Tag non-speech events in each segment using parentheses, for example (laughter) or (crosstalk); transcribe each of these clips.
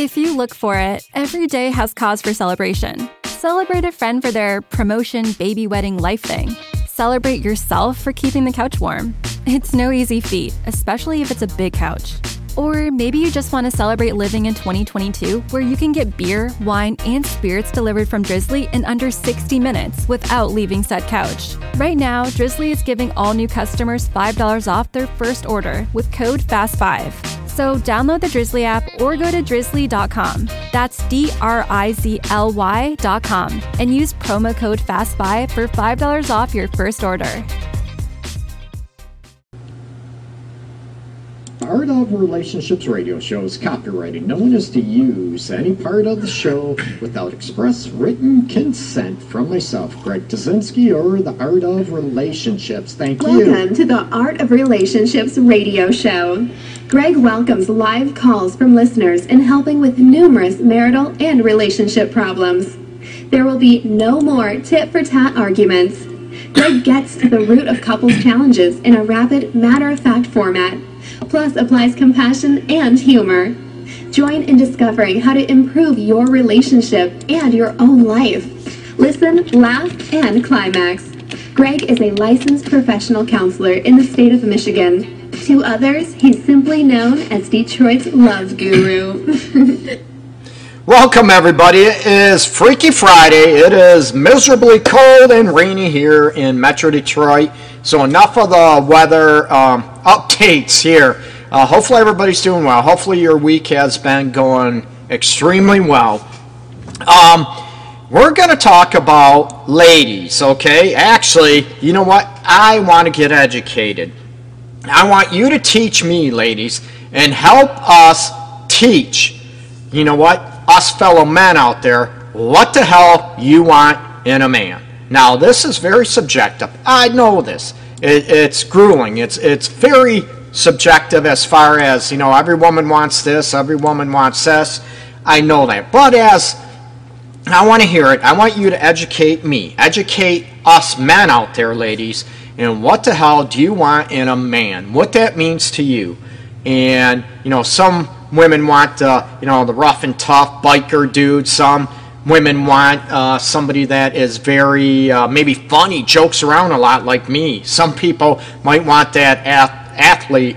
If you look for it, every day has cause for celebration. Celebrate a friend for their promotion, baby wedding, life thing. Celebrate yourself for keeping the couch warm. It's no easy feat, especially if it's a big couch. Or maybe you just want to celebrate living in 2022 where you can get beer, wine, and spirits delivered from Drizzly in under 60 minutes without leaving said couch. Right now, Drizzly is giving all new customers $5 off their first order with code FAST5. So download the Drizzly app or go to drizzly.com. That's D R I Z L Y.com and use promo code FAST5 for $5 off your first order. Art of Relationships radio show is copyrighted. No one is to use any part of the show without express written consent from myself, Greg Dudzinski, or the Art of Relationships. Thank you. Welcome to the Art of Relationships radio show. Greg welcomes live calls from listeners in helping with numerous marital and relationship problems. There will be no more tit for tat arguments. Greg gets to the root of couples' challenges in a rapid, matter of fact format, plus applies compassion and humor. Join in discovering how to improve your relationship and your own life. Listen, laugh, and climax. Greg is a licensed professional counselor in the state of Michigan. To others, he's simply known as Detroit's love guru. (laughs) Welcome, everybody. It is Freaky Friday. It is miserably cold and rainy here in Metro Detroit. So, enough of the weather um, updates here. Uh, hopefully, everybody's doing well. Hopefully, your week has been going extremely well. Um, we're going to talk about ladies, okay? Actually, you know what? I want to get educated. I want you to teach me, ladies, and help us teach, you know what, us fellow men out there, what the hell you want in a man. Now, this is very subjective. I know this. It, it's grueling. It's, it's very subjective as far as, you know, every woman wants this, every woman wants this. I know that. But as I want to hear it, I want you to educate me, educate us men out there, ladies and what the hell do you want in a man? What that means to you? And you know, some women want uh, you know the rough and tough biker dude. Some women want uh, somebody that is very uh, maybe funny, jokes around a lot like me. Some people might want that ath- athlete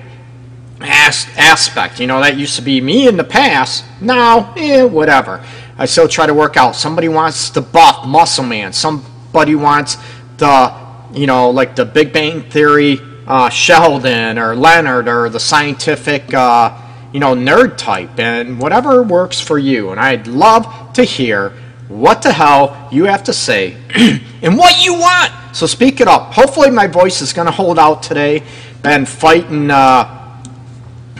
as- aspect. You know, that used to be me in the past. Now, eh, whatever. I still try to work out. Somebody wants the buff muscle man. Somebody wants the you know, like the Big Bang Theory uh, Sheldon or Leonard or the scientific, uh, you know, nerd type, and whatever works for you. And I'd love to hear what the hell you have to say (clears throat) and what you want. So speak it up. Hopefully, my voice is going to hold out today. Been fighting uh,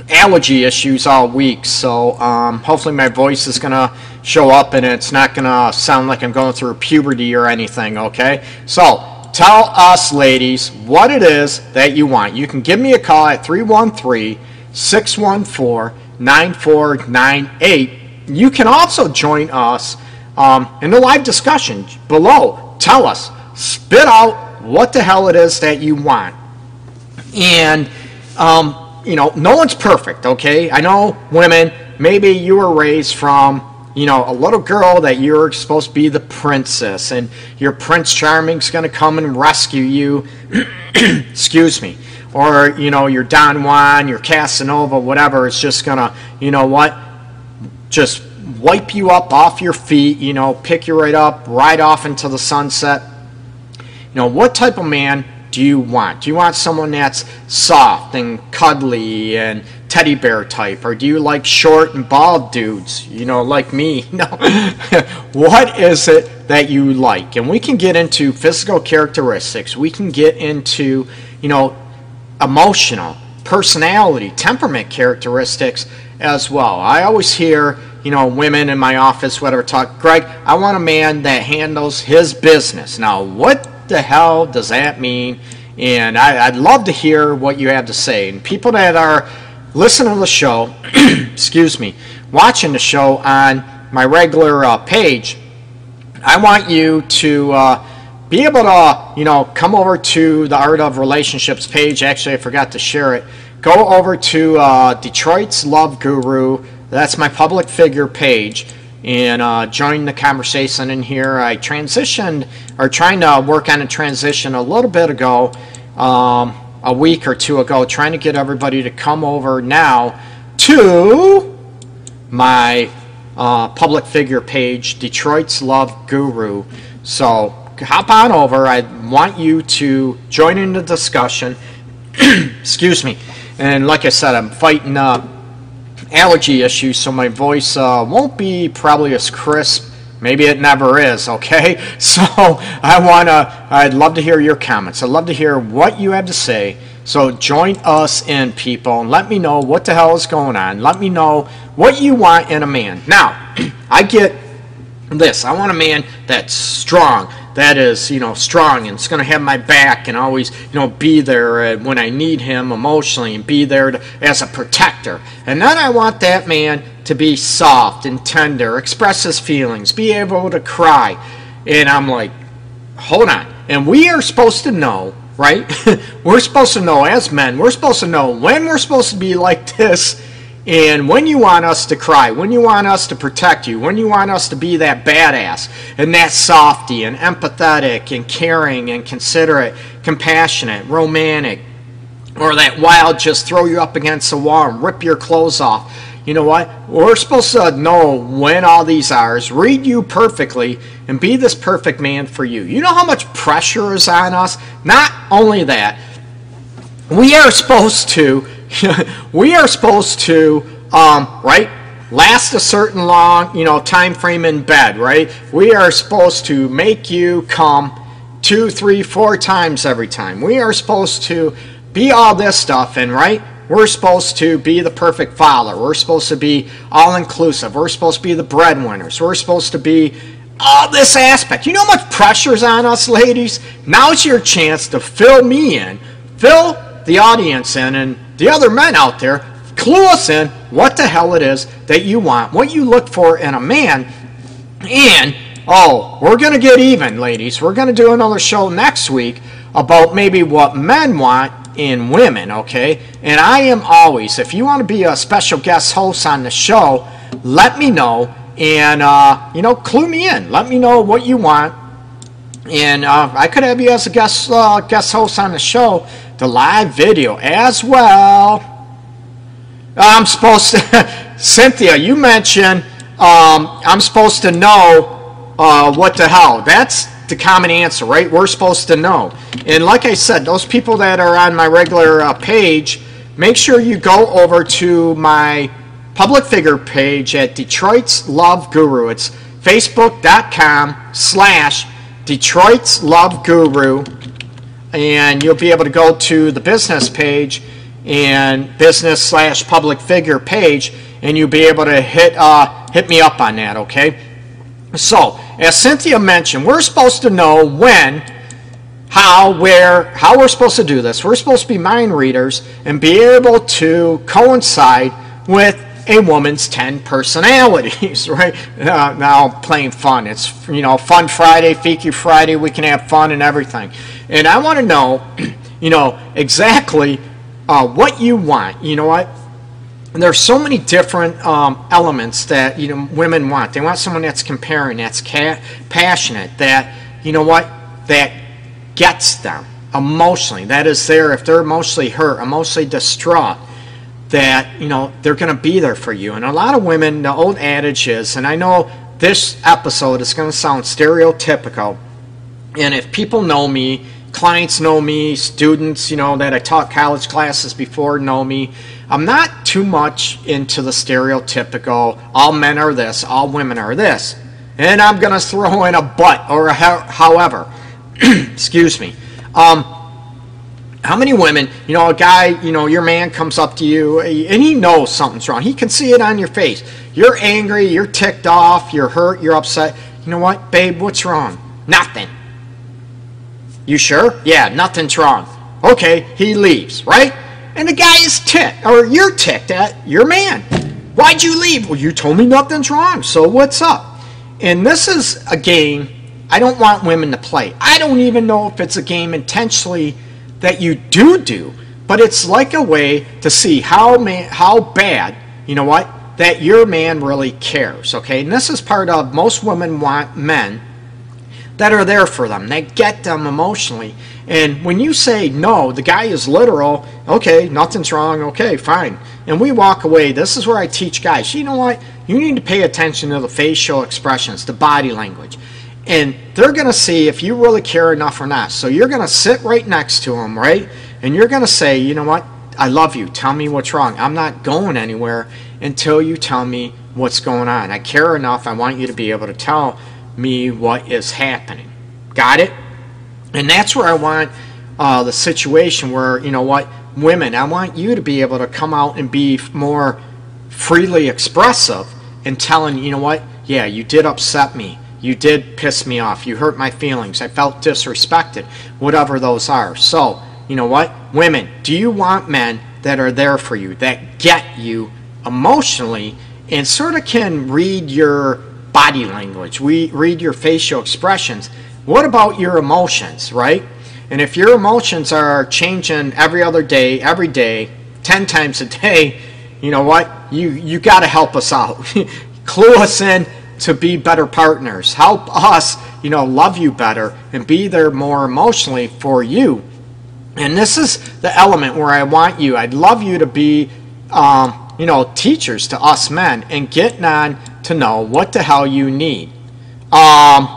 allergy issues all week, so um, hopefully, my voice is going to show up and it's not going to sound like I'm going through puberty or anything, okay? So, tell us, ladies, what it is that you want. You can give me a call at 313 614 9498. You can also join us um, in the live discussion below. Tell us, spit out what the hell it is that you want. And, um, you know, no one's perfect, okay? I know women, maybe you were raised from you know, a little girl that you're supposed to be the princess, and your Prince Charming's going to come and rescue you. (clears throat) Excuse me. Or, you know, your Don Juan, your Casanova, whatever, It's just to, you know what, just wipe you up off your feet, you know, pick you right up, ride off into the sunset. You know, what type of man do you want? Do you want someone that's soft and cuddly and teddy bear type, or do you like short and bald dudes? You know, like me. (laughs) No. what is it that you like? And we can get into physical characteristics. We can get into, you know, emotional, personality, temperament characteristics as well. I always hear, you know, women in my office, whatever, talk, Greg, I want a man that handles his business. Now, what the hell does that mean? And I, would love to hear what you have to say. And people that are listening to the show, (clears throat) excuse me, watching the show on my regular uh, page, I want you to uh, be able to, you know, come over to the Art of Relationships page. Actually, I forgot to share it. Go over to uh, Detroit's Love Guru, That's my public figure page. And uh, join the conversation in here. I transitioned, or trying to work on a transition a little bit ago, um, a week or two ago, trying to get everybody to come over now to my uh, public figure page, Detroit's Love Guru. So hop on over. I want you to join in the discussion. (clears throat) Excuse me. And like I said, I'm fighting uh, allergy issues, so my voice uh, won't be probably as crisp. Maybe it never is, okay? (laughs) So I want to, I'd love to hear your comments. I'd love to hear what you have to say. So join us in, people, and let me know what the hell is going on. Let me know what you want in a man. Now, (clears throat) I get this. I want a man that's strong, that is, you know, strong and it's going to have my back and always, you know, be there uh, when I need him emotionally and be there to, as a protector. And then I want that man to be soft and tender, express his feelings, be able to cry. And I'm like, hold on. And we are supposed to know, right? (laughs) we're supposed to know as men, we're supposed to know when we're supposed to be like this and when you want us to cry, when you want us to protect you, when you want us to be that badass and that softy and empathetic and caring and considerate, compassionate, romantic, or that wild just throw you up against the wall and rip your clothes off. You know what? We're supposed to know when all these are, read you perfectly, and be this perfect man for you. You know how much pressure is on us? Not only that, we are supposed to (laughs) we are supposed to, um, right, last a certain long, you know, time frame in bed, right? We are supposed to make you come two, three, four times every time. We are supposed to be all this stuff, and right, we're supposed to be the perfect father. We're supposed to be all inclusive. We're supposed to be the breadwinners. We're supposed to be all this aspect. You know how much pressure's on us, ladies? Now's your chance to fill me in, fill the audience in, and the other men out there, clue us in what the hell it is that you want, what you look for in a man, and oh, we're going to get even, ladies. We're going to do another show next week about maybe what men want in women, okay? And I am always, if you want to be a special guest host on the show, let me know and, uh, you know, clue me in. Let me know what you want. And uh, I could have you as a guest uh, guest host on the show the live video as well. I'm supposed to, (laughs) Cynthia, you mentioned um, I'm supposed to know uh, what the hell. That's the common answer, right? We're supposed to know. And like I said, those people that are on my regular uh, page, make sure you go over to my public figure page at Detroit's Love Guru. It's facebook.com slash Detroit's Love Guru and you'll be able to go to the business page and business slash public figure page and you'll be able to hit uh, hit me up on that okay so as cynthia mentioned we're supposed to know when how where how we're supposed to do this we're supposed to be mind readers and be able to coincide with a woman's 10 personalities, (laughs) right? Uh, now playing fun. It's, you know, Fun Friday, Freaky Friday. We can have fun and everything. And I want to know, (clears throat) you know, exactly uh, what you want. You know what? There's so many different um, elements that, you know, women want. They want someone that's comparing, that's ca- passionate, that, you know what, that gets them emotionally. That is there if they're emotionally hurt, emotionally distraught that you know they're going to be there for you. And a lot of women, the old adage is, and I know this episode is going to sound stereotypical, and if people know me, clients know me, students, you know that I taught college classes before know me. I'm not too much into the stereotypical all men are this, all women are this. And I'm going to throw in a but or a however. (clears throat) Excuse me. Um, how many women, you know, a guy, you know, your man comes up to you and he knows something's wrong. He can see it on your face. You're angry, you're ticked off, you're hurt, you're upset. You know what, babe, what's wrong? Nothing. You sure? Yeah, nothing's wrong. Okay, he leaves, right? And the guy is ticked, or you're ticked at your man. Why'd you leave? Well, you told me nothing's wrong, so what's up? And this is a game I don't want women to play. I don't even know if it's a game intentionally that you do do, but it's like a way to see how man, how bad, you know what, that your man really cares, okay? And this is part of most women want men that are there for them, They get them emotionally. And when you say no, the guy is literal, okay, nothing's wrong, okay, fine. And we walk away. This is where I teach guys, you know what? You need to pay attention to the facial expressions, the body language. And they're going to see if you really care enough or not. So you're going to sit right next to them, right? And you're going to say, you know what? I love you. Tell me what's wrong. I'm not going anywhere until you tell me what's going on. I care enough. I want you to be able to tell me what is happening. Got it? And that's where I want uh, the situation where, you know what, women, I want you to be able to come out and be more freely expressive and telling, you know what, yeah, you did upset me. You did piss me off. You hurt my feelings. I felt disrespected. Whatever those are. So, you know what? Women, do you want men that are there for you, that get you emotionally and sort of can read your body language, we read your facial expressions? What about your emotions, right? And if your emotions are changing every other day, every day, 10 times a day, you know what? You you got to help us out. (laughs) Clue us in to be better partners. Help us, you know, love you better and be there more emotionally for you. And this is the element where I want you. I'd love you to be, um, you know, teachers to us men and getting on to know what the hell you need. Um,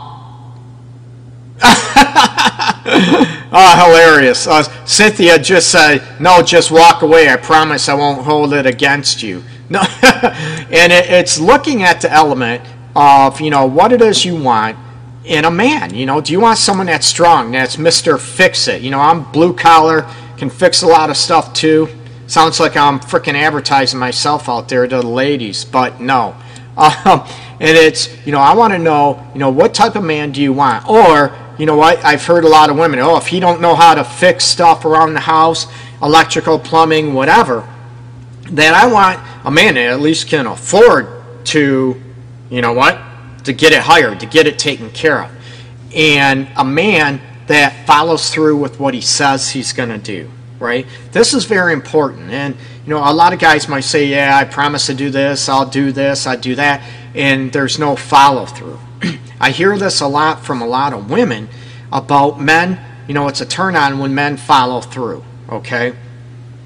oh, (laughs) hilarious. Uh, Cynthia just said, no, just walk away. I promise I won't hold it against you. (laughs) No, and it, it's looking at the element of, you know, what it is you want in a man. You know, do you want someone that's strong, that's Mr. Fix It? You know, I'm blue collar, can fix a lot of stuff too. Sounds like I'm freaking advertising myself out there to the ladies, but no. Um, and it's, you know, I want to know, you know, what type of man do you want? Or, you know what, I've heard a lot of women, oh, if he don't know how to fix stuff around the house, electrical, plumbing, whatever, then I want a man that at least can afford to, you know what, to get it hired, to get it taken care of. And a man that follows through with what he says he's going to do, right? This is very important. And, you know, a lot of guys might say, yeah, I promise to do this, I'll do this, I do that, and there's no follow through. (clears throat) I hear this a lot from a lot of women about men. You know, it's a turn on when men follow through, okay?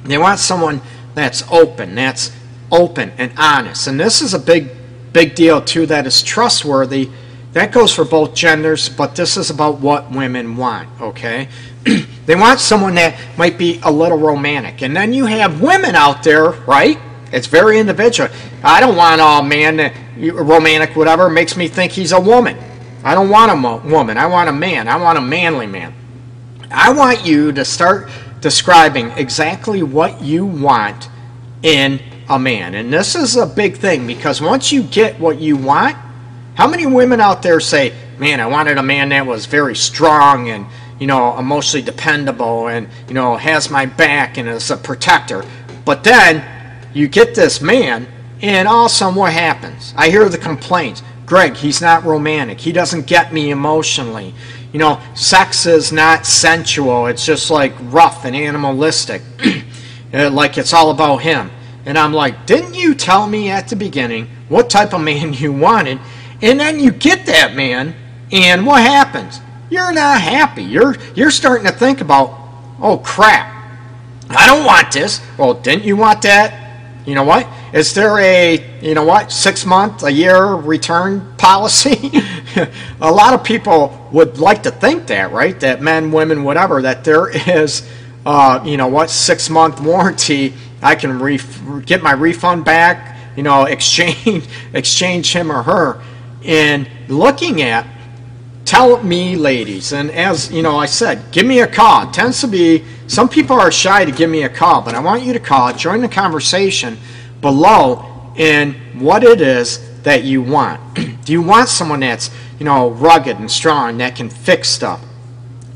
They want someone that's open, that's open and honest. And this is a big, big deal, too, that is trustworthy. That goes for both genders, but this is about what women want, okay? (clears throat) they want someone that might be a little romantic. And then you have women out there, right? It's very individual. I don't want a man that romantic, whatever, makes me think he's a woman. I don't want a woman. I want a man. I want a manly man. I want you to start describing exactly what you want in a man. And this is a big thing because once you get what you want, how many women out there say, man, I wanted a man that was very strong and, you know, emotionally dependable and, you know, has my back and is a protector. But then you get this man and all of a sudden, what happens? I hear the complaints. Greg, he's not romantic. He doesn't get me emotionally. You know, sex is not sensual. It's just like rough and animalistic. (clears throat) Uh, like it's all about him. And I'm like, didn't you tell me at the beginning what type of man (laughs) you wanted? And then you get that man, and what happens? You're not happy. You're you're starting to think about, oh crap, I don't want this. Well, didn't you want that? You know what? Is there a, you know what, six month, a year return (laughs) policy? a lot of people would like to think that, right? That men, women, whatever, that there is, uh, you know what, six month warranty. I can ref- get my refund back, you know, (laughs) exchange, exchange him or her. And looking at, tell me, ladies, and as you know, I said, give me a call. It tends to be some people are shy to give me a call, but I want you to call, join the conversation below in what it is that you want. (clears throat) Do you want someone that's, you know, rugged and strong that can fix stuff?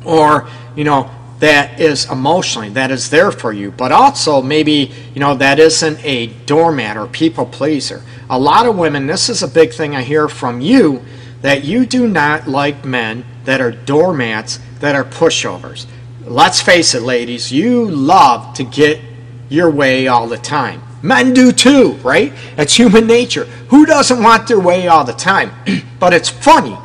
Or, you know, that is emotionally, that is there for you, but also maybe, you know, that isn't a doormat or people pleaser. A lot of women, this is a big thing I hear from you, that you do not like men that are doormats, that are pushovers let's face it, ladies, you love to get your way all the time. Men do too, right? It's human nature. Who doesn't want their way all the time? (clears throat) but it's funny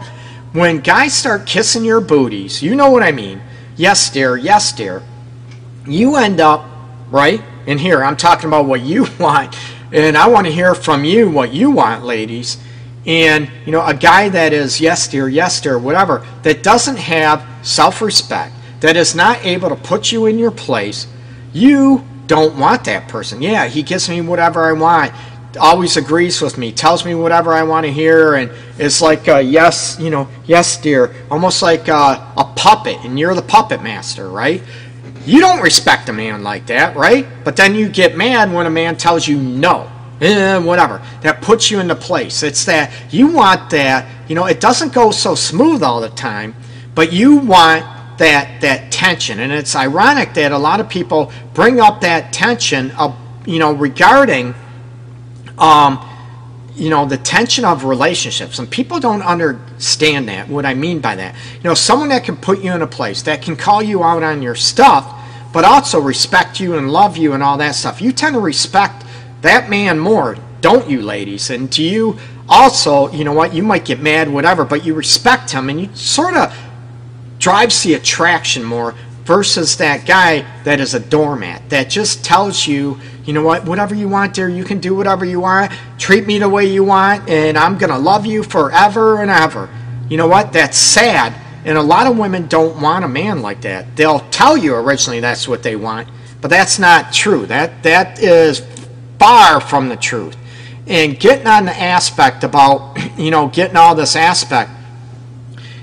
when guys start kissing your booties, you know what I mean. Yes, dear, yes, dear. You end up, right? And here, I'm talking about what you (laughs) want, and I want to hear from you what you want, ladies. And, you know, a guy that is yes, dear, yes, dear, whatever, that doesn't have self respect, that is not able to put you in your place, you don't want that person. Yeah, he gives me whatever I want, always agrees with me, tells me whatever I want to hear, and it's like, yes, you know, yes, dear, almost like a puppet, and you're the puppet master, right? You don't respect a man like that, right? But then you get mad when a man tells you no. Eh, whatever. That puts you into place. It's that you want that, you know, it doesn't go so smooth all the time, but you want that that tension. And it's ironic that a lot of people bring up that tension of you know regarding um, you know the tension of relationships and people don't understand that what i mean by that you know someone that can put you in a place that can call you out on your stuff but also respect you and love you and all that stuff you tend to respect that man more don't you ladies and do you also you know what you might get mad whatever but you respect him and you sort of drives the attraction more versus that guy that is a doormat that just tells you, you know what, whatever you want dear, you can do whatever you want, treat me the way you want, and I'm going to love you forever and ever. You know what, that's sad. And a lot of women don't want a man like that. They'll tell you originally that's what they want, but that's not true. That that is far from the truth. And getting on the aspect about, (clears throat) you know, getting all this aspect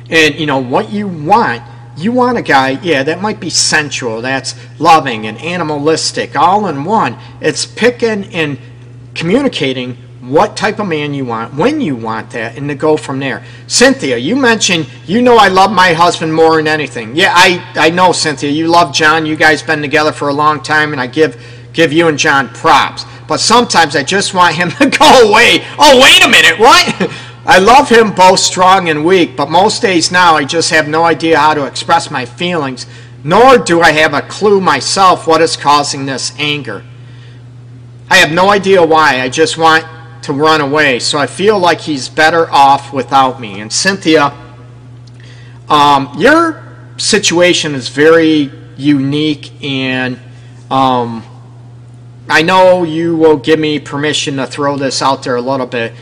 and you know what you want you want a guy yeah that might be sensual that's loving and animalistic all in one it's picking and communicating what type of man you want when you want that and to go from there. Cynthia you mentioned you know i love my husband more than anything. Yeah i i know cynthia you love john. You guys been together for a long time and i give give you and john props. But sometimes i just want him (laughs) to go away. Oh wait a minute what? (laughs) I love him both strong and weak, but most days now I just have no idea how to express my feelings, nor do I have a clue myself what is causing this anger. I have no idea why. I just want to run away, so I feel like he's better off without me. And Cynthia, um, your situation is very unique, and um, I know you will give me permission to throw this out there a little bit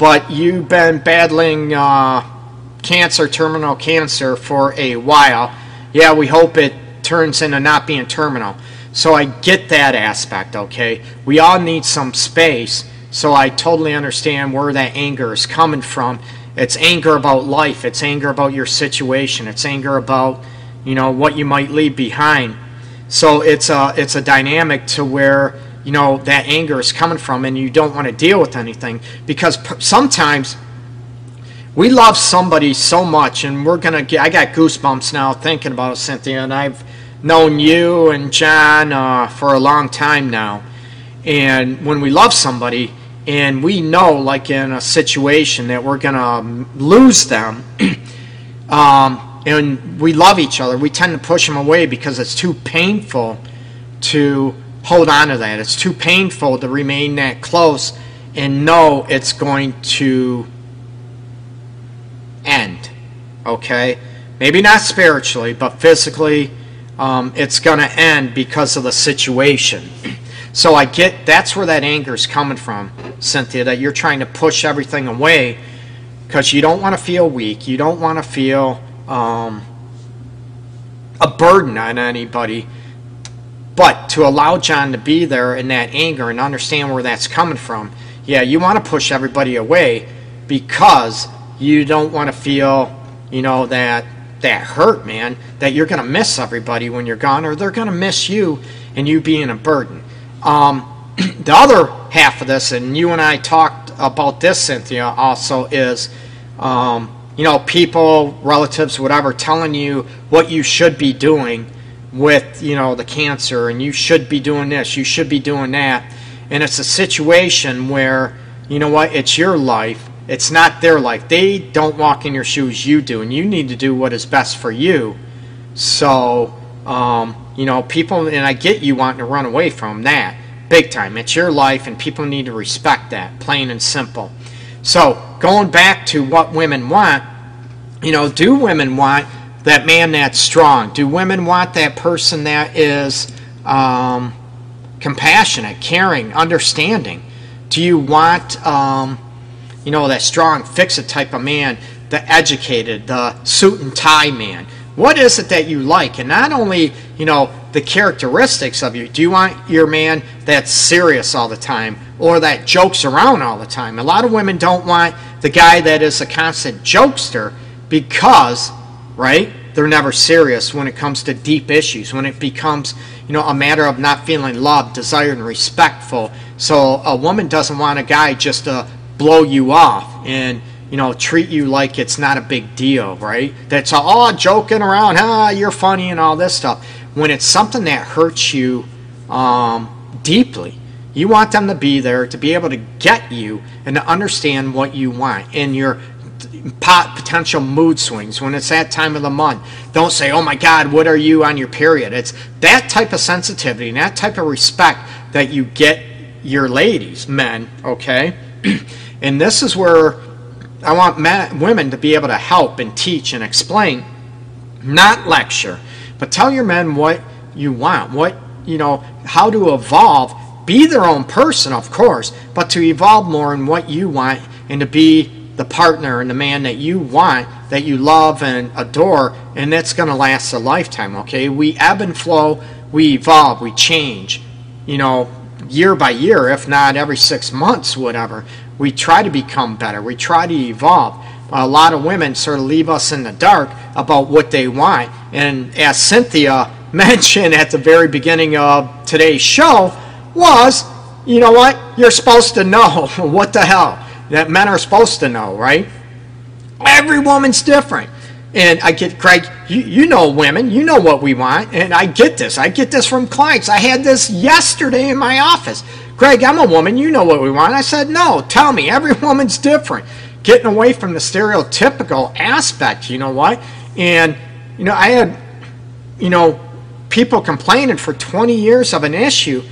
but you've been battling uh, cancer, terminal cancer, for a while. Yeah, we hope it turns into not being terminal. So I get that aspect, okay? We all need some space, so I totally understand where that anger is coming from. It's anger about life, it's anger about your situation, it's anger about, you know, what you might leave behind. So it's a it's a dynamic to where you know that anger is coming from and you don't want to deal with anything because sometimes we love somebody so much and we're gonna get i got goosebumps now thinking about it cynthia and i've known you and john uh, for a long time now and when we love somebody and we know like in a situation that we're gonna lose them (clears throat) um, and we love each other we tend to push them away because it's too painful to hold on to that. It's too painful to remain that close and know it's going to end. Okay? Maybe not spiritually, but physically, um, it's going to end because of the situation. (clears throat) So I get that's where that anger is coming from, Cynthia, that you're trying to push everything away because you don't want to feel weak. You don't want to feel um, a burden on anybody but to allow John to be there in that anger and understand where that's coming from, yeah, you want to push everybody away because you don't want to feel, you know, that that hurt, man, that you're going to miss everybody when you're gone or they're going to miss you and you being a burden. Um, (clears throat) the other half of this, and you and I talked about this, Cynthia, also is, um, you know, people, relatives, whatever, telling you what you should be doing with you know the cancer and you should be doing this you should be doing that. And it's a situation where you know what it's your life it's not their life. They don't walk in your shoes you do and you need to do what is best for you. So um, you know people and i get you wanting to run away from that big time. It's your life, and people need to respect that, plain and simple. So, going back to what women want, you know, do women want that man that's strong? Do women want that person that is um, compassionate, caring, understanding? Do you want, um, you know, that strong, fix it type of man, the educated, the suit and tie man? What is it that you like? And not only, you know, the characteristics of you. Do you want your man that's serious all the time or that jokes around all the time? A lot of women don't want the guy that is a constant jokester because, right, they're never serious when it comes to deep issues, when it becomes, you know, a matter of not feeling loved, desired, and respectful. So a woman doesn't want a guy just to blow you off and, you know, treat you like it's not a big deal, right? That's all joking around, ah, you're funny and all this stuff. When it's something that hurts you um, deeply, you want them to be there to be able to get you and to understand what you want and your pot potential mood swings when it's that time of the month. Don't say, "Oh my God, what are you on your period?" It's that type of sensitivity and that type of respect that you get your ladies, men. Okay, (clears throat) and this is where I want men, women to be able to help and teach and explain, not lecture, but tell your men what you want, what you know, how to evolve. Be their own person, of course, but to evolve more in what you want and to be the partner and the man that you want, that you love and adore, and that's going to last a lifetime, okay? We ebb and flow, we evolve, we change, you know, year by year, if not every six months, whatever. We try to become better, we try to evolve. A lot of women sort of leave us in the dark about what they want. And as Cynthia (laughs) mentioned at the very beginning of today's show, was, you know what? You're supposed to know. (laughs) what the hell? that men are supposed to know, right? Every woman's different. And I get, Craig, you, you know women, you know what we want. And I get this. I get this from clients. I had this yesterday in my office. Craig, I'm a woman, you know what we want. I said, no, tell me. Every (laughs) woman's different. Getting away from the stereotypical aspect, you know what? And, you know, I had, you know, people complaining for 20 years of an issue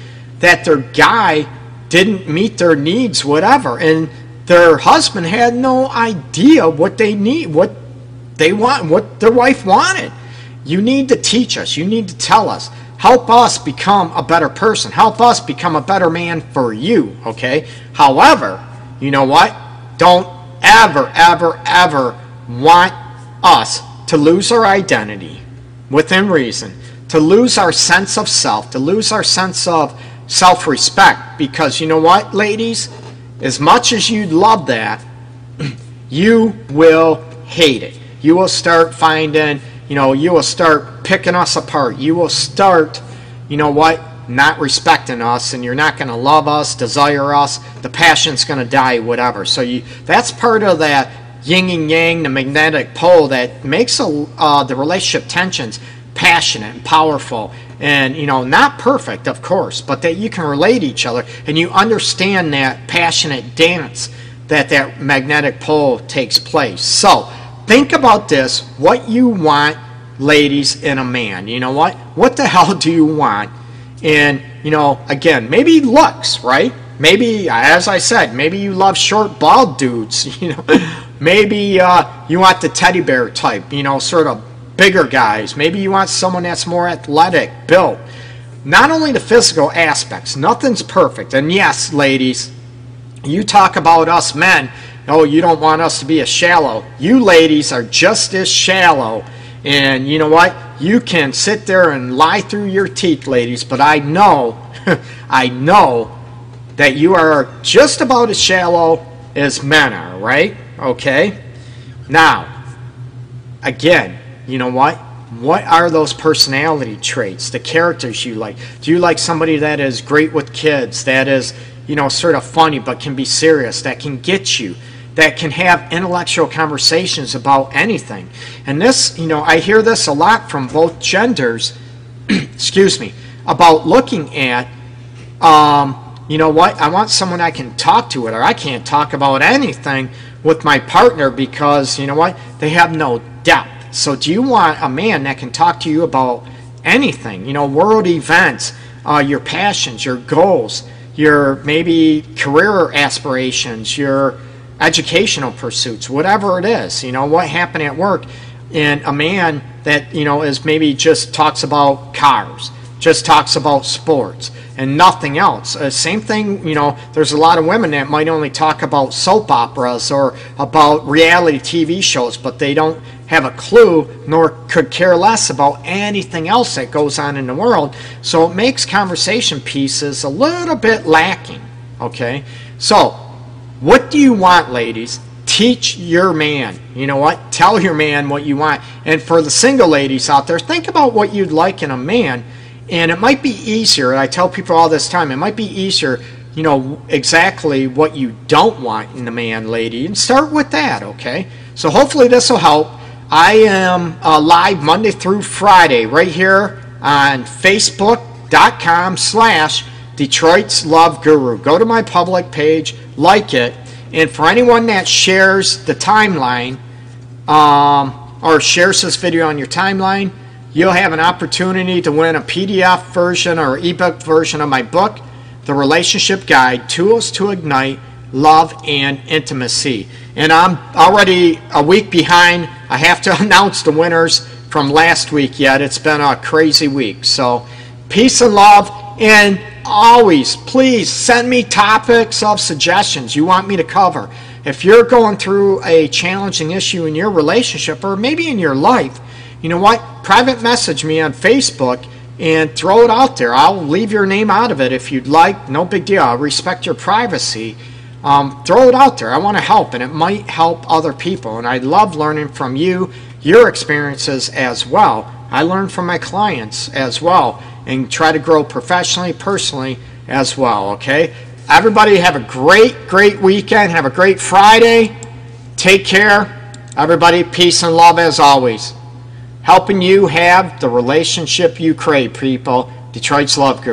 that their guy didn't meet their needs, whatever. And their husband had no idea what they need, what they want, what their wife wanted. You need to teach us. You need to tell us. Help us become a better person. Help us become a better man for you, okay? However, you know what? Don't ever, ever, ever want us to lose our identity within reason, to lose our sense of self, to lose our sense of self respect. Because you know what, ladies? as much as you'd love that, (clears throat) you will hate it. You will start finding, you know, you will start picking us apart. You will start, you know what, not respecting us and you're not going to love us, desire us. The passion's going to die, whatever. So you that's part of that yin and yang, the magnetic pole that makes a, uh, the relationship tensions passionate and powerful and you know not perfect of course but that you can relate each other and you understand that passionate dance that that magnetic pole takes place so think about this what you want ladies in a man you know what what the (laughs) hell do you want and you know again maybe looks right maybe as i said maybe you love short bald dudes (laughs) you know maybe uh, you want the teddy bear type you know sort of bigger guys. Maybe you want someone that's more athletic, built. Not only the physical aspects, nothing's perfect. And yes, ladies, you talk about us men. Oh, you don't want us to be as shallow. You ladies are just as shallow. And you know what? You can sit there and lie through your teeth, ladies, but I know, (laughs) I know that you are just about as shallow as men are, right? Okay? Now, again, you know what? What are those personality traits, the characters you like? Do you like somebody that is great with kids, that is, you know, sort of funny but can be serious, that can get you, that can have intellectual conversations about anything? And this, you know, I hear this a lot from both genders, (clears throat) excuse me, about looking at, um, you know what, I want someone I can talk to it, or I can't talk about anything with my partner because, you know what, they have no depth so, do you want a man that can talk to you about anything? You know, world events, uh, your passions, your goals, your maybe career aspirations, your educational pursuits, whatever it is. You know, what happened at work. And a man that, you know, is maybe just talks about cars, just talks about sports and nothing else. Uh, same thing, you know, there's a lot of women that might only talk about soap operas or about reality TV shows, but they don't have a clue nor could care less about anything else that goes on in the world. So it makes conversation pieces a little bit lacking. Okay? So, what do you want, ladies? Teach your man. You know what? Tell your man what you want. And for the single ladies out there, think about what you'd like in a man. And it might be easier, I tell people all this time, it might be easier, you know, exactly what you don't want in a man, lady. And start with that, okay? So hopefully this will help. I am uh, live Monday through Friday right here on Facebook.com slash Detroit's Love Guru. Go to my public page, like it, and for anyone that shares the timeline um, or shares this video on your timeline, you'll have an opportunity to win a PDF version or ebook version of my book, The Relationship Guide Tools to Ignite Love and Intimacy. And I'm already a week behind. I have to (laughs) announce the winners from last week yet. It's been a crazy week. So, peace and love. And always, please send me topics of suggestions you want me to cover. If you're going through a challenging issue in your relationship or maybe in your life, you know what? Private message me on Facebook and throw it out there. I'll leave your name out of it if you'd like. No big deal. I respect your privacy. Um, throw it out there. I want to help, and it might help other people. And I love learning from you, your experiences as well. I learn from my clients as well and try to grow professionally, personally as well. Okay? Everybody have a great, great weekend. Have a great Friday. Take care. Everybody, peace and love as always. Helping you have the relationship you crave, people. Detroit's Love Guru.